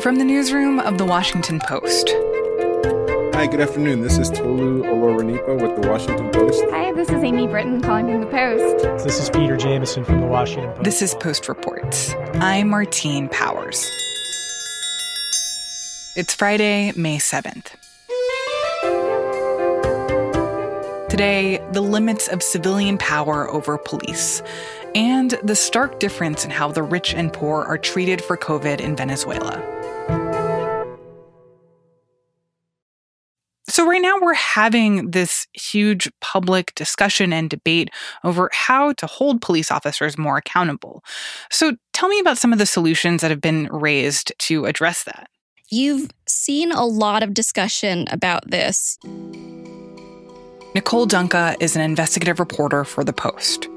From the newsroom of The Washington Post. Hi, good afternoon. This is Tolu Olorunnipa with The Washington Post. Hi, this is Amy Brittain calling from The Post. This is Peter Jamison from The Washington Post. This is Post Reports. I'm Martine Powers. It's Friday, May 7th. Today, the limits of civilian power over police and the stark difference in how the rich and poor are treated for COVID in Venezuela. So, right now, we're having this huge public discussion and debate over how to hold police officers more accountable. So, tell me about some of the solutions that have been raised to address that. You've seen a lot of discussion about this. Nicole Dungca is an investigative reporter for The Post.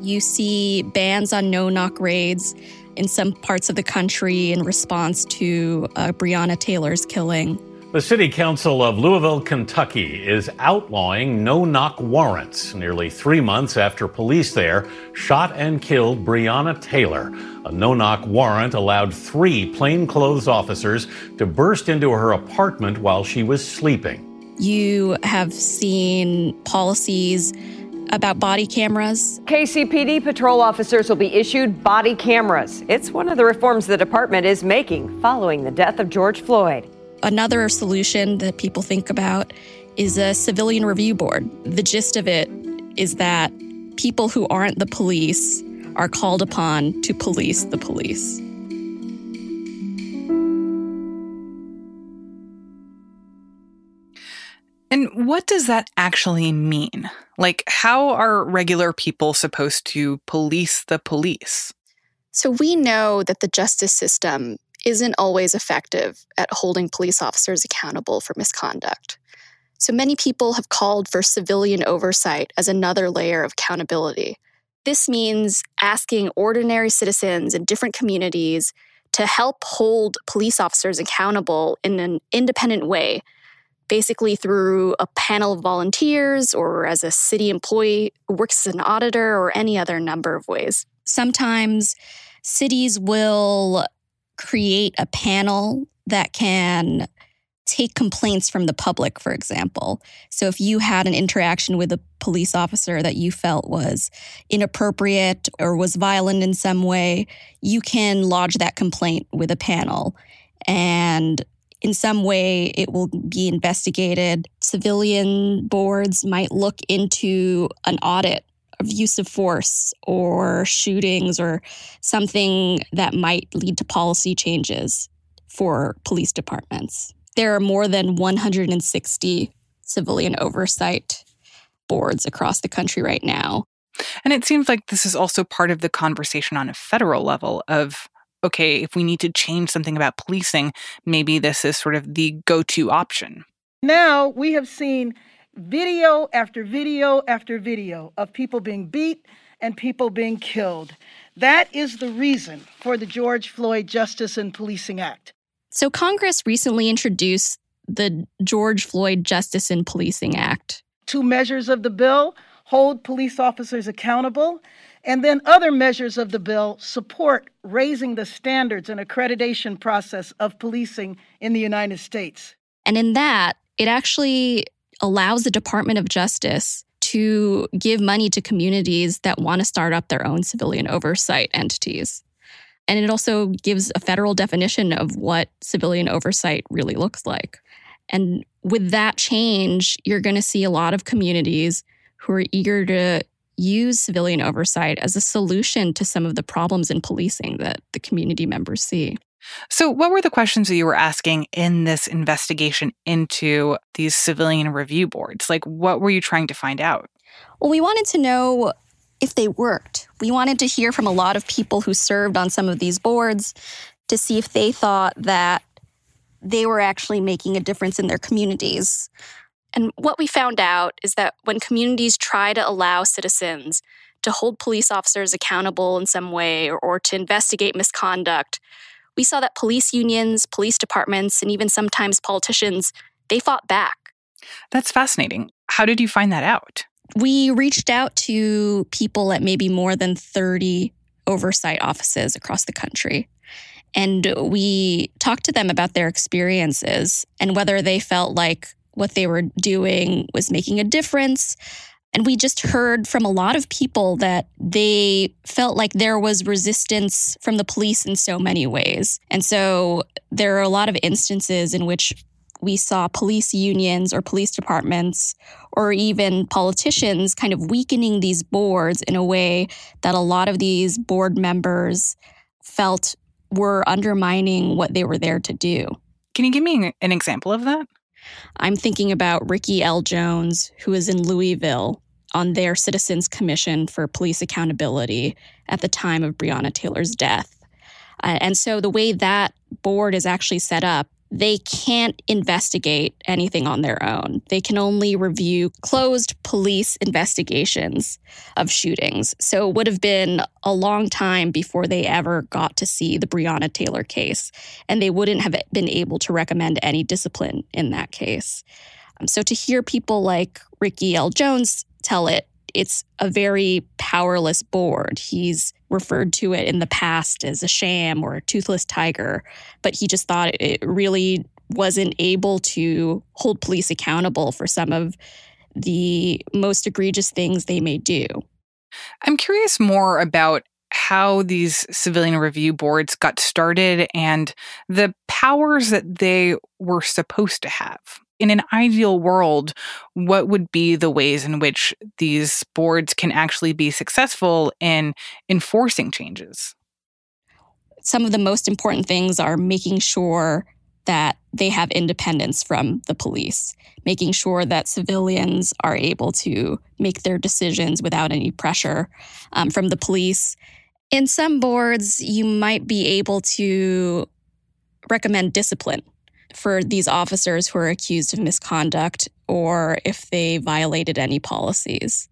You see bans on no knock raids in some parts of the country in response to uh, Breonna Taylor's killing. The City Council of Louisville, Kentucky is outlawing no knock warrants nearly three months after police there shot and killed Breonna Taylor. A no knock warrant allowed three plainclothes officers to burst into her apartment while she was sleeping. You have seen policies about body cameras. KCPD patrol officers will be issued body cameras. It's one of the reforms the department is making following the death of George Floyd. Another solution that people think about is a civilian review board. The gist of it is that people who aren't the police are called upon to police the police. And what does that actually mean? Like, how are regular people supposed to police the police? So, we know that the justice system isn't always effective at holding police officers accountable for misconduct. So, many people have called for civilian oversight as another layer of accountability. This means asking ordinary citizens in different communities to help hold police officers accountable in an independent way basically through a panel of volunteers or as a city employee who works as an auditor or any other number of ways. Sometimes cities will create a panel that can take complaints from the public, for example. So if you had an interaction with a police officer that you felt was inappropriate or was violent in some way, you can lodge that complaint with a panel. And in some way it will be investigated. Civilian boards might look into an audit of use of force or shootings or something that might lead to policy changes for police departments. There are more than 160 civilian oversight boards across the country right now. And it seems like this is also part of the conversation on a federal level of okay, if we need to change something about policing, maybe this is sort of the go to option. Now we have seen video after video after video of people being beat and people being killed. That is the reason for the George Floyd Justice and Policing Act. So, Congress recently introduced the George Floyd Justice and Policing Act. Two measures of the bill hold police officers accountable and then other measures of the bill support raising the standards and accreditation process of policing in the United States. And in that, it actually allows the Department of Justice to give money to communities that want to start up their own civilian oversight entities. And it also gives a federal definition of what civilian oversight really looks like. And with that change, you're going to see a lot of communities who are eager to use civilian oversight as a solution to some of the problems in policing that the community members see. So, what were the questions that you were asking in this investigation into these civilian review boards? Like, what were you trying to find out? Well, we wanted to know if they worked. We wanted to hear from a lot of people who served on some of these boards to see if they thought that they were actually making a difference in their communities. And what we found out is that when communities try to allow citizens to hold police officers accountable in some way or, or, to investigate misconduct, we saw that police unions, police departments, and even sometimes politicians, they fought back. That's fascinating. How did you find that out? We reached out to people at maybe more than 30 oversight offices across the country. And we talked to them about their experiences and whether they felt like what they were doing was making a difference. And we just heard from a lot of people that they felt like there was resistance from the police in so many ways. And so there are a lot of instances in which we saw police unions or police departments or even politicians kind of weakening these boards in a way that a lot of these board members felt were undermining what they were there to do. Can you give me an example of that? I'm thinking about Ricky L. Jones, who is in Louisville on their Citizens Commission for Police Accountability at the time of Breonna Taylor's death. Uh, and so the way that board is actually set up they can't investigate anything on their own. They can only review closed police investigations of shootings. So it would have been a long time before they ever got to see the Breonna Taylor case, and they wouldn't have been able to recommend any discipline in that case. Um, so to hear people like Ricky L. Jones tell it, it's a very powerless board. He's referred to it in the past as a sham or a toothless tiger, but he just thought it really wasn't able to hold police accountable for some of the most egregious things they may do. I'm curious more about how these civilian review boards got started and the powers that they were supposed to have in an ideal world, what would be the ways in which these boards can actually be successful in enforcing changes? Some of the most important things are making sure that they have independence from the police, making sure that civilians are able to make their decisions without any pressure um, from the police. In some boards, you might be able to recommend discipline for these officers who are accused of misconduct or if they violated any policies.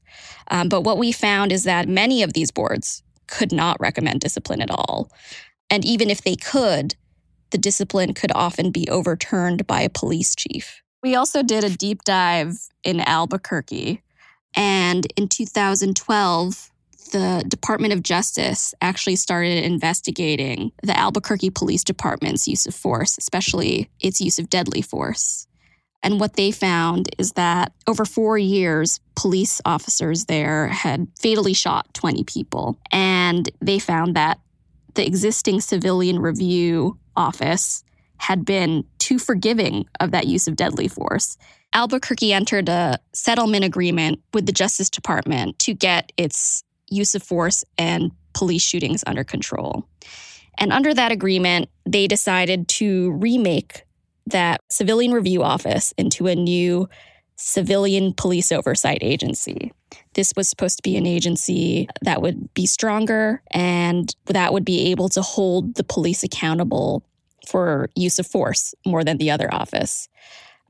Um, but what we found is that many of these boards could not recommend discipline at all. And even if they could, the discipline could often be overturned by a police chief. We also did a deep dive in Albuquerque. And in 2012, the Department of Justice actually started investigating the Albuquerque Police Department's use of force, especially its use of deadly force. And what they found is that over four years, police officers there had fatally shot 20 people. And they found that the existing civilian review office had been too forgiving of that use of deadly force. Albuquerque entered a settlement agreement with the Justice Department to get its use of force and police shootings under control. And under that agreement, they decided to remake that civilian review office into a new civilian police oversight agency. This was supposed to be an agency that would be stronger and that would be able to hold the police accountable for use of force more than the other office.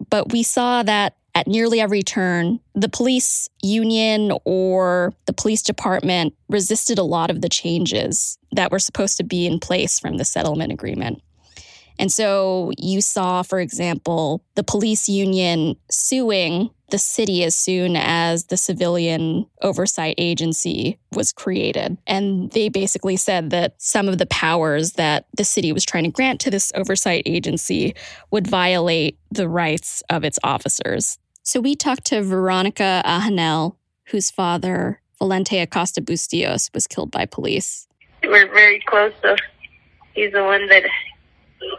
But we saw that at nearly every turn, the police union or the police department resisted a lot of the changes that were supposed to be in place from the settlement agreement. And so you saw, for example, the police union suing the city as soon as the civilian oversight agency was created. And they basically said that some of the powers that the city was trying to grant to this oversight agency would violate the rights of its officers. So we talked to Veronica Ahanel, whose father, Valente Acosta Bustillos, was killed by police. We're very close, so he's the one that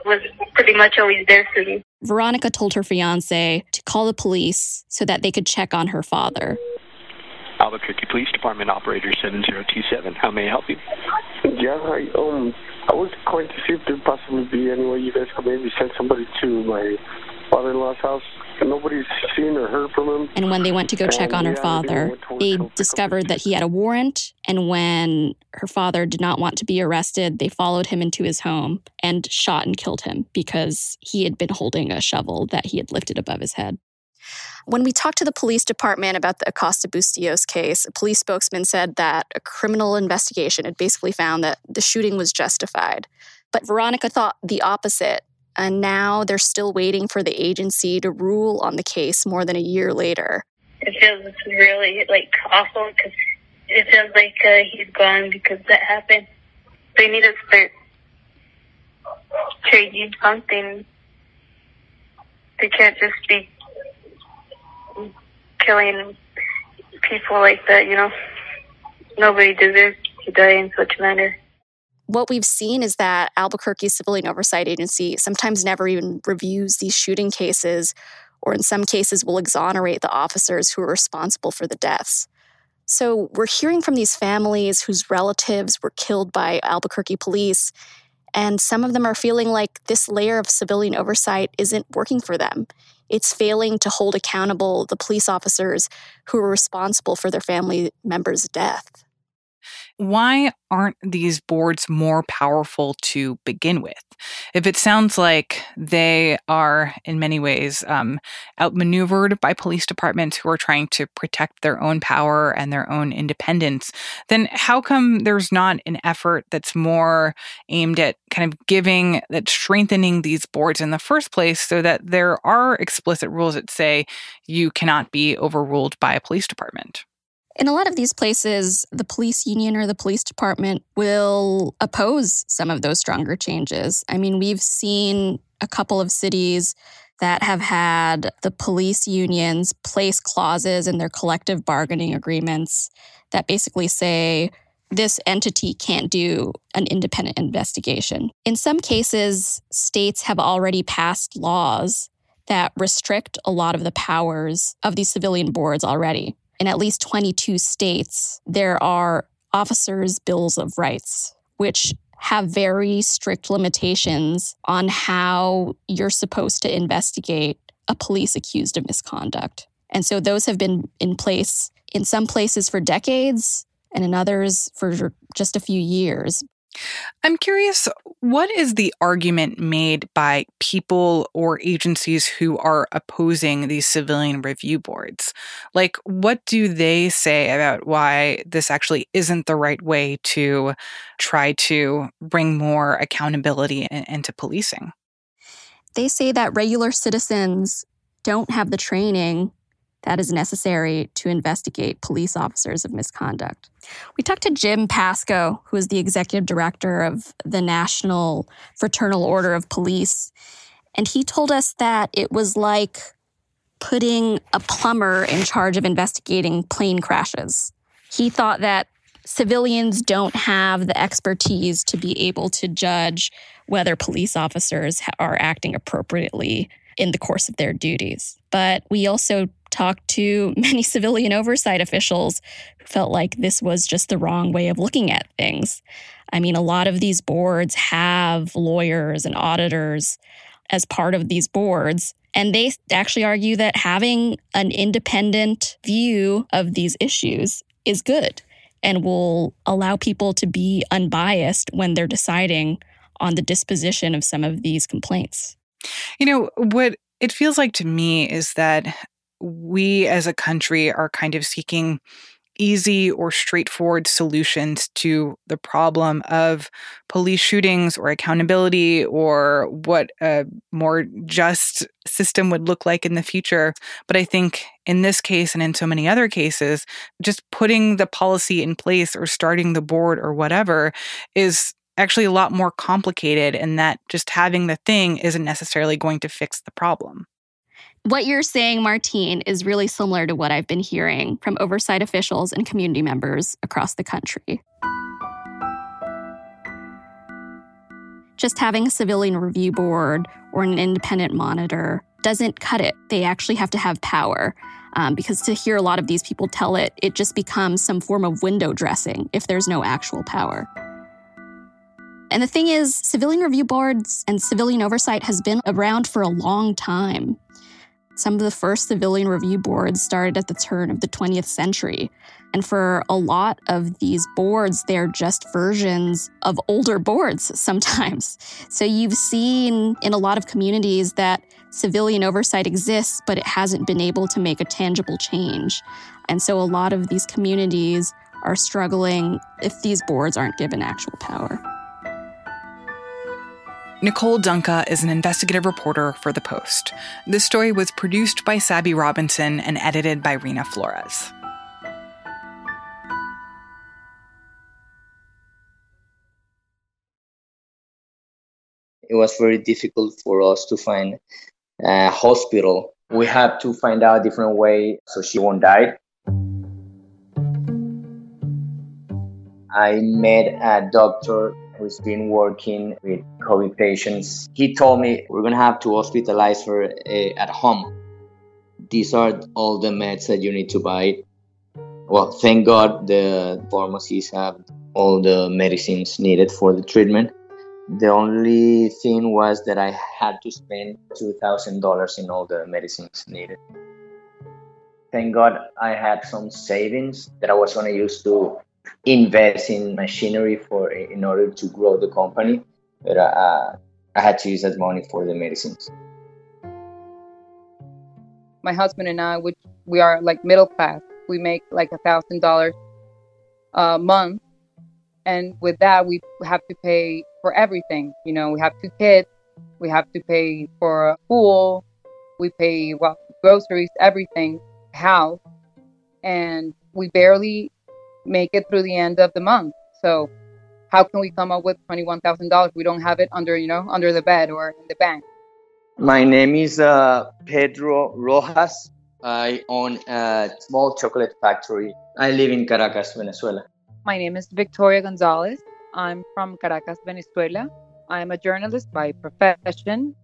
was pretty much always there for me. Veronica told her fiance to call the police so that they could check on her father. Albuquerque Police Department Operator 7027. How may I help you? Yeah, I, um, I was going to see if there possibly be any way you guys could maybe send somebody to my father-in-law's house nobody's seen or heard from him. And when they went to go check on her father, they discovered that he had a warrant. And when her father did not want to be arrested, they followed him into his home and shot and killed him because he had been holding a shovel that he had lifted above his head. When we talked to the police department about the Acosta Bustillos case, a police spokesman said that a criminal investigation had basically found that the shooting was justified. But Veronica thought the opposite and now they're still waiting for the agency to rule on the case more than a year later. It feels really like awful because it feels like uh, he's gone because that happened. They need to start changing something. They can't just be killing people like that, you know. Nobody deserves to die in such a manner. What we've seen is that Albuquerque Civilian Oversight Agency sometimes never even reviews these shooting cases, or in some cases will exonerate the officers who are responsible for the deaths. So we're hearing from these families whose relatives were killed by Albuquerque police, and some of them are feeling like this layer of civilian oversight isn't working for them. It's failing to hold accountable the police officers who are responsible for their family members' death why aren't these boards more powerful to begin with? If it sounds like they are, in many ways, um, outmaneuvered by police departments who are trying to protect their own power and their own independence, then how come there's not an effort that's more aimed at kind of giving, that strengthening these boards in the first place so that there are explicit rules that say you cannot be overruled by a police department? In a lot of these places, the police union or the police department will oppose some of those stronger changes. I mean, we've seen a couple of cities that have had the police unions place clauses in their collective bargaining agreements that basically say this entity can't do an independent investigation. In some cases, states have already passed laws that restrict a lot of the powers of these civilian boards already in at least 22 states, there are officers' bills of rights, which have very strict limitations on how you're supposed to investigate a police accused of misconduct. And so those have been in place in some places for decades and in others for just a few years. I'm curious, what is the argument made by people or agencies who are opposing these civilian review boards? Like, what do they say about why this actually isn't the right way to try to bring more accountability into policing? They say that regular citizens don't have the training that is necessary to investigate police officers of misconduct. We talked to Jim Pasco, who is the executive director of the National Fraternal Order of Police, and he told us that it was like putting a plumber in charge of investigating plane crashes. He thought that civilians don't have the expertise to be able to judge whether police officers are acting appropriately in the course of their duties. But we also talked to many civilian oversight officials who felt like this was just the wrong way of looking at things. I mean, a lot of these boards have lawyers and auditors as part of these boards. And they actually argue that having an independent view of these issues is good and will allow people to be unbiased when they're deciding on the disposition of some of these complaints. You know, what it feels like to me is that we as a country are kind of seeking easy or straightforward solutions to the problem of police shootings or accountability or what a more just system would look like in the future. But I think in this case and in so many other cases, just putting the policy in place or starting the board or whatever is actually a lot more complicated and that just having the thing isn't necessarily going to fix the problem. What you're saying, Martine, is really similar to what I've been hearing from oversight officials and community members across the country. Just having a civilian review board or an independent monitor doesn't cut it. They actually have to have power. Um, because to hear a lot of these people tell it, it just becomes some form of window dressing if there's no actual power. And the thing is, civilian review boards and civilian oversight has been around for a long time. Some of the first civilian review boards started at the turn of the 20th century. And for a lot of these boards, they're just versions of older boards sometimes. So you've seen in a lot of communities that civilian oversight exists, but it hasn't been able to make a tangible change. And so a lot of these communities are struggling if these boards aren't given actual power. Nicole Dungca is an investigative reporter for The Post. This story was produced by Sabby Robinson and edited by Reena Flores. it was very difficult for us to find a hospital. We had to find out a different way so she won't die. I met a doctor who's been working with COVID patients. He told me we're going to have to hospitalize her uh, at home. These are all the meds that you need to buy. Well, thank God the pharmacies have all the medicines needed for the treatment. The only thing was that I had to spend $2,000 in all the medicines needed. Thank God I had some savings that I was going to use to invest in machinery for in order to grow the company, but uh, I had to use that money for the medicines. My husband and I, which we are like middle class, we make like a thousand dollars a month, and with that we have to pay for everything. You know, we have two kids, we have to pay for a pool, we pay well groceries, everything, house, and we barely make it through the end of the month. So how can we come up with $21,000? We don't have it under, you know, under the bed or in the bank. My name is uh, Pedro Rojas. I own a small chocolate factory. I live in Caracas, Venezuela. My name is Victoria Gonzalez. I'm from Caracas, Venezuela. I'm a journalist by profession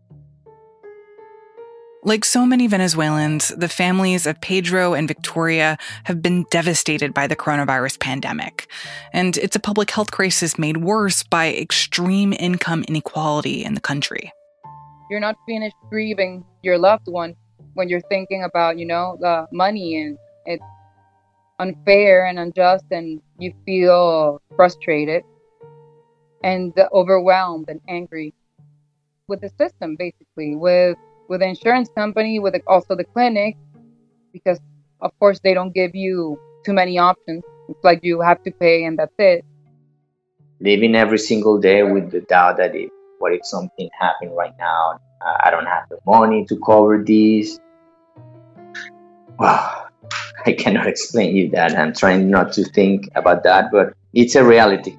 like so many Venezuelans, the families of Pedro and Victoria have been devastated by the coronavirus pandemic. And it's a public health crisis made worse by extreme income inequality in the country. You're not finished grieving your loved one when you're thinking about, you know, the money and it's unfair and unjust and you feel frustrated and overwhelmed and angry with the system basically with with the insurance company, with the, also the clinic, because of course they don't give you too many options. It's like you have to pay and that's it. Living every single day with the doubt that if what if something happened right now? Uh, I don't have the money to cover this. Wow, I cannot explain you that. I'm trying not to think about that, but it's a reality.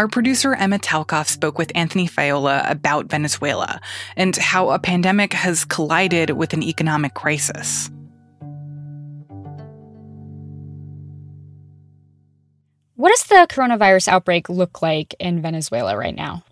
Our producer Emma Talkoff spoke with Anthony Faiola about Venezuela and how a pandemic has collided with an economic crisis. What does the coronavirus outbreak look like in Venezuela right now?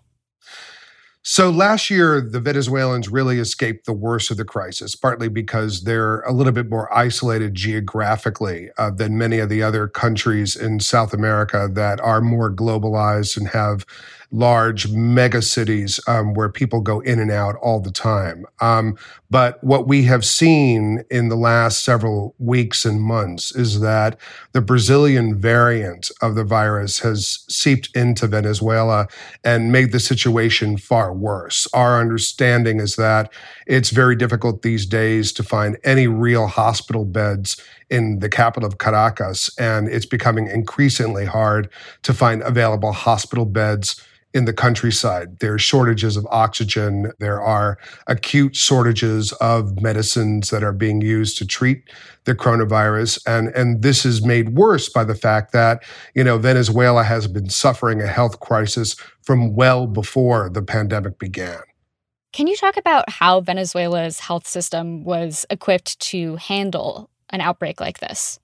So last year, the Venezuelans really escaped the worst of the crisis, partly because they're a little bit more isolated geographically uh, than many of the other countries in South America that are more globalized and have large mega cities um, where people go in and out all the time. Um, but what we have seen in the last several weeks and months is that the Brazilian variant of the virus has seeped into Venezuela and made the situation far worse. Our understanding is that it's very difficult these days to find any real hospital beds in the capital of Caracas, and it's becoming increasingly hard to find available hospital beds in the countryside. There are shortages of oxygen. There are acute shortages of medicines that are being used to treat the coronavirus. And, and this is made worse by the fact that, you know, Venezuela has been suffering a health crisis from well before the pandemic began. Can you talk about how Venezuela's health system was equipped to handle an outbreak like this?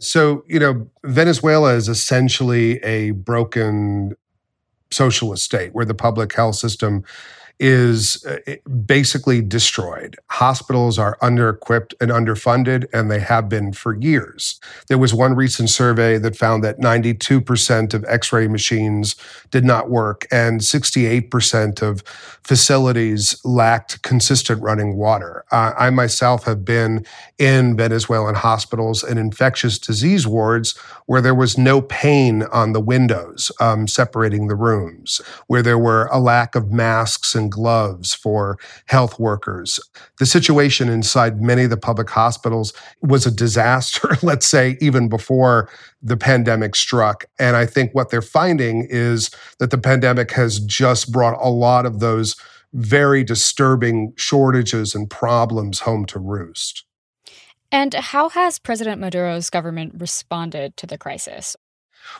So, you know, Venezuela is essentially a broken socialist state where the public health system is uh, basically destroyed. Hospitals are under equipped and underfunded, and they have been for years. There was one recent survey that found that 92% of x ray machines did not work, and 68% of facilities lacked consistent running water. Uh, I myself have been in Venezuelan hospitals and infectious disease wards where there was no pane on the windows um, separating the rooms, where there were a lack of masks and and gloves for health workers. The situation inside many of the public hospitals was a disaster, let's say, even before the pandemic struck. And I think what they're finding is that the pandemic has just brought a lot of those very disturbing shortages and problems home to roost. And how has President Maduro's government responded to the crisis?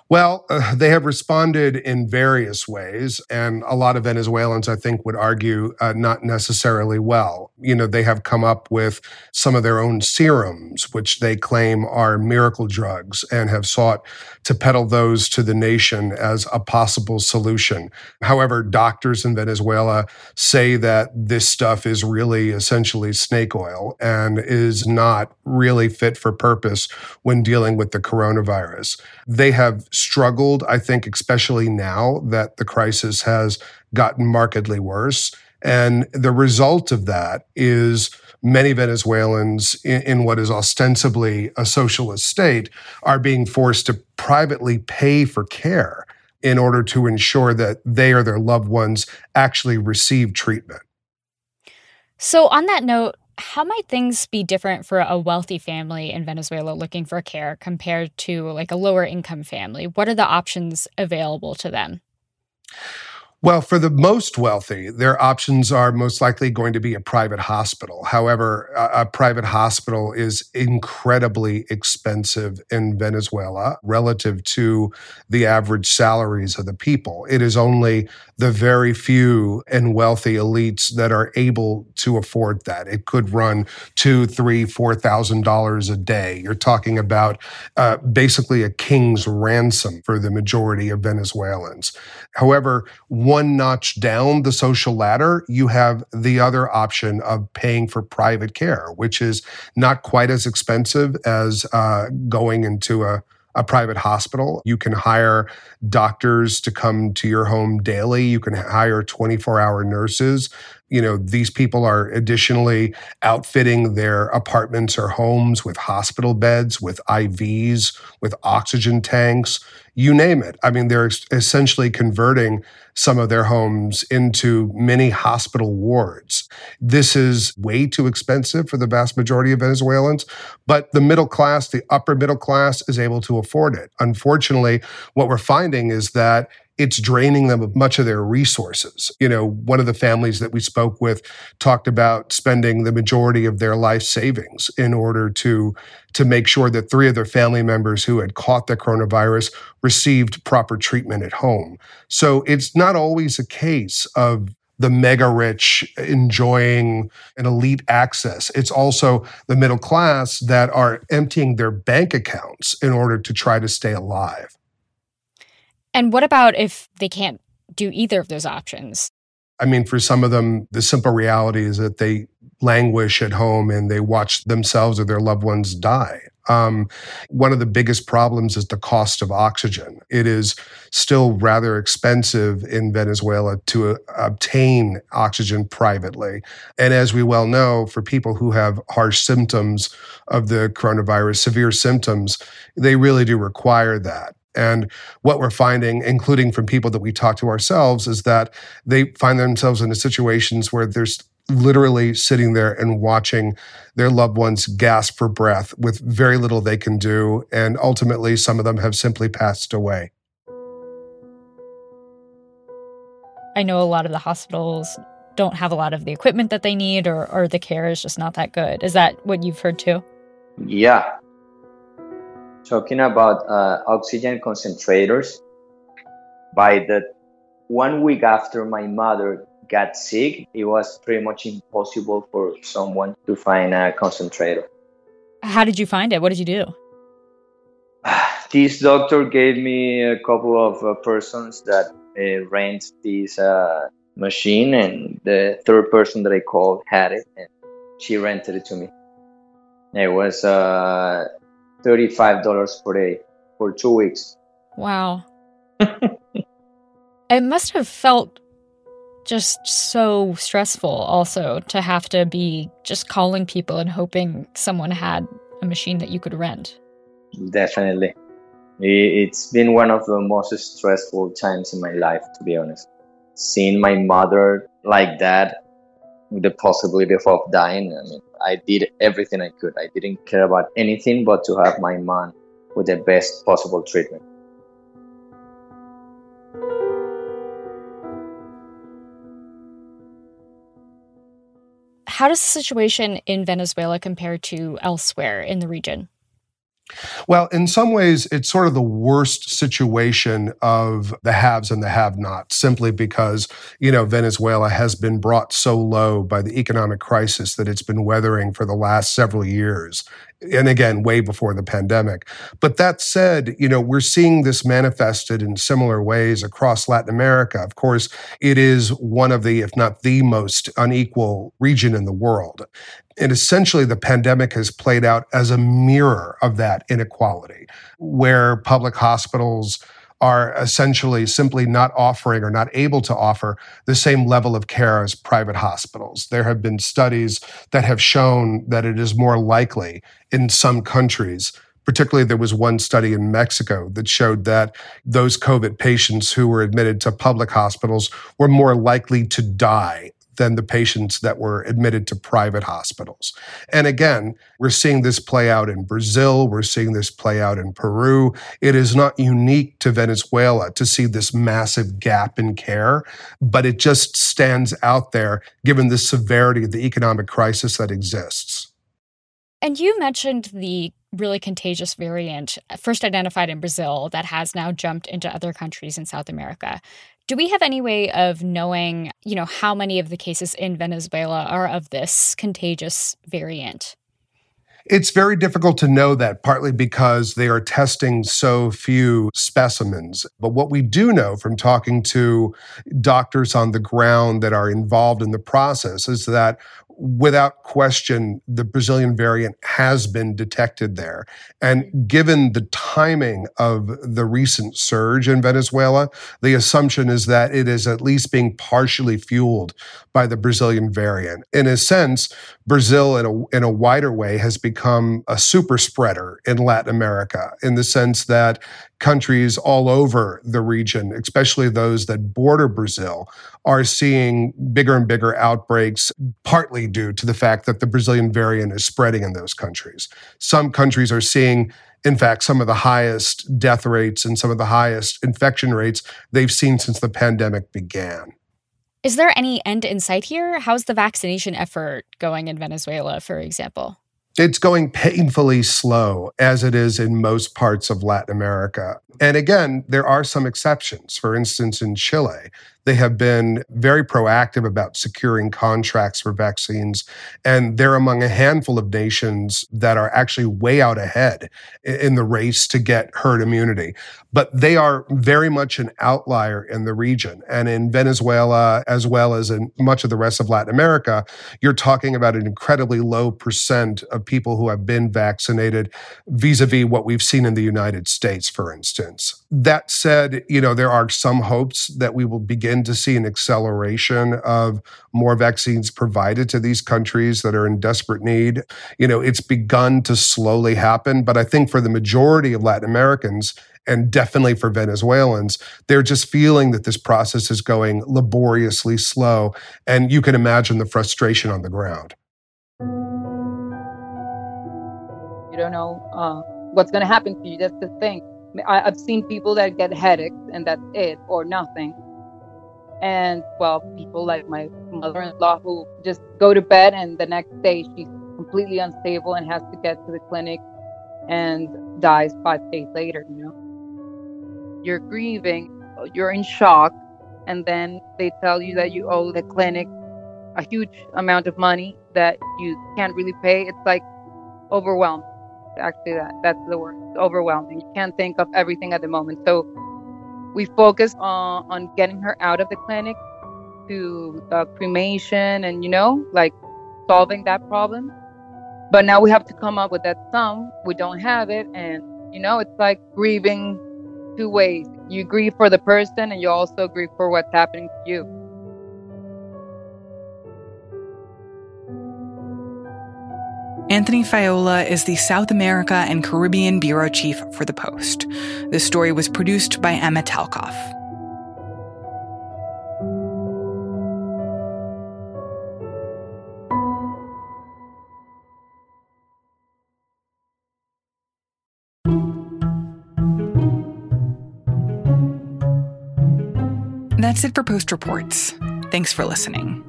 Well, uh, they have responded in various ways, and a lot of Venezuelans, I think, would argue uh, not necessarily well. You know, they have come up with some of their own serums, which they claim are miracle drugs, and have sought to peddle those to the nation as a possible solution. However, doctors in Venezuela say that this stuff is really essentially snake oil and is not really fit for purpose when dealing with the coronavirus. They have struggled, I think, especially now that the crisis has gotten markedly worse. And the result of that is many Venezuelans in, in, what is ostensibly a socialist state are being forced to privately pay for care in order to ensure that they or their loved ones actually receive treatment. So, on that note, how might things be different for a wealthy family in Venezuela looking for care compared to like a lower income family? What are the options available to them? Well, for the most wealthy, their options are most likely going to be a private hospital. However, a, a, private hospital is incredibly expensive in Venezuela relative to the average salaries of the people. It is only the very few and wealthy elites that are able to afford that. It could run two, three, four thousand dollars a day. You're talking about uh, basically a king's ransom for the majority of Venezuelans. However, one notch down the social ladder, you have the other option of paying for private care, which is not quite as expensive as uh, going into a a private hospital. You can hire doctors to come to your home daily. You can hire 24 hour nurses. You know, these people are additionally outfitting their apartments or homes with hospital beds, with IVs, with oxygen tanks, you name it. I mean, they're essentially converting some of their homes into mini hospital wards. This is way too expensive for the vast majority of Venezuelans, but the middle class, the upper middle class, is able to afford it. Unfortunately, what we're finding is that it's draining them of much of their resources. You know, one of the families that we spoke with talked about spending the majority of their life savings in order to to make sure that three of their family members who had caught the coronavirus received proper treatment at home. So it's not always a case of the mega rich enjoying an elite access. It's also the middle class that are emptying their bank accounts in order to try to stay alive. And what about if they can't do either of those options? I mean, for some of them, the simple reality is that they languish at home and they watch themselves or their loved ones die. Um, one of the biggest problems is the cost of oxygen. It is still rather expensive in Venezuela to uh, obtain oxygen privately. And as we well know, for people who have harsh symptoms of the coronavirus, severe symptoms, they really do require that. And what we're finding, including from people that we talk to ourselves, is that they find themselves in situations where there's literally sitting there and watching their loved ones gasp for breath with very little they can do. And ultimately, some of them have simply passed away. I know a lot of the hospitals don't have a lot of the equipment that they need, or, or the care is just not that good. Is that what you've heard too? Yeah, talking about uh, oxygen concentrators, by the one week after my mother got sick, it was pretty much impossible for someone to find a concentrator. How did you find it? What did you do? this doctor gave me a couple of uh, persons that uh, rent this uh, machine, and the third person that I called had it, and she rented it to me. It was uh, $35 per day for two weeks. Wow. it must have felt just so stressful also to have to be just calling people and hoping someone had a machine that you could rent. Definitely. It's been one of the most stressful times in my life, to be honest. Seeing my mother like that, the possibility of dying, I mean, I did everything I could. I didn't care about anything but to have my mom with the best possible treatment. How does the situation in Venezuela compare to elsewhere in the region? Well, in some ways, it's sort of the worst situation of the haves and the have nots, simply because, you know, Venezuela has been brought so low by the economic crisis that it's been weathering for the last several years. And again, way before the pandemic. But that said, you know, we're seeing this manifested in similar ways across Latin America. Of course, it is one of the, if not the most unequal region in the world. And essentially, the pandemic has played out as a mirror of that inequality, where public hospitals are essentially simply not offering or not able to offer the same level of care as private hospitals. There have been studies that have shown that it is more likely in some countries particularly there was one study in Mexico that showed that those COVID patients who were admitted to public hospitals were more likely to die than the patients that were admitted to private hospitals. And again, we're seeing this play out in Brazil, we're seeing this play out in Peru. It is not unique to Venezuela to see this massive gap in care, but it just stands out there given the severity of the economic crisis that exists. And you mentioned the really contagious variant uh, first identified in Brazil that has now jumped into other countries in South America. Do we have any way of knowing, you know, how many of the cases in Venezuela are of this contagious variant? It's very difficult to know that, partly because they are testing so few specimens. But what we do know from talking to doctors on the ground that are involved in the process is that without question, the Brazilian variant has been detected there. And given the timing of the recent surge in Venezuela, the assumption is that it is at least being partially fueled by the Brazilian variant. In a sense, Brazil, in a, in a wider way, has become a super spreader in Latin America in the sense that countries all over the region, especially those that border Brazil, are seeing bigger and bigger outbreaks, partly due to the fact that the Brazilian variant is spreading in those countries. Some countries are seeing in fact, some of the highest death rates and some of the highest infection rates they've seen since the pandemic began. Is there any end in sight here? How's the vaccination effort going in Venezuela, for example? It's going painfully slow, as it is in most parts of Latin America. And again, there are some exceptions. For instance, in Chile, they have been very proactive about securing contracts for vaccines. And they're among a handful of nations that are actually way out ahead in the race to get herd immunity. But they are very much an outlier in the region. And in Venezuela, as well as in much of the rest of Latin America, you're talking about an incredibly low percent of people who have been vaccinated vis a vis what we've seen in the United States, for instance. That said, you know, there are some hopes that we will begin to see an acceleration of more vaccines provided to these countries that are in desperate need. You know, it's begun to slowly happen, but I think for the majority of Latin Americans, and definitely for Venezuelans, they're just feeling that this process is going laboriously slow. And you can imagine the frustration on the ground. You don't know uh, what's going to happen to you. That's the thing. I, have seen people that get headaches and that's it or nothing. And well, people like my mother in law who just go to bed and the next day she's completely unstable and has to get to the clinic and dies five days later, you know. You're grieving, you're in shock, and then they tell you that you owe the clinic a huge amount of money that you can't really pay. It's like overwhelmed actually that that's the word overwhelming you can't think of everything at the moment so we focus on on getting her out of the clinic to the cremation and you know like solving that problem. But now we have to come up with that sum we don't have it. And you know it's like grieving two ways. You grieve for the person and you also grieve for what's happening to you Anthony Faiola is the South America and Caribbean Bureau Chief for The Post. The story was produced by Emma Talkoff. That's it for Post Reports. Thanks for listening.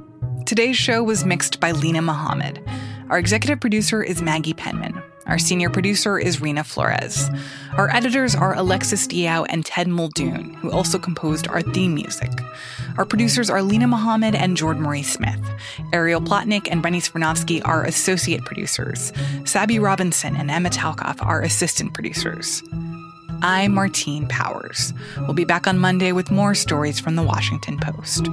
Today's show was mixed by Linah Mohammad. Our executive producer is Maggie Penman. Our senior producer is Reena Flores. Our editors are Alexis Diao and Ted Muldoon, who also composed our theme music. Our producers are Linah Mohammad and Jord Marie Smith. Ariel Plotnick and Rennie Svirnovskiy are associate producers. Sabby Robinson and Emma Talkoff are assistant producers. I'm Martine Powers. We'll be back on Monday with more stories from the Washington Post.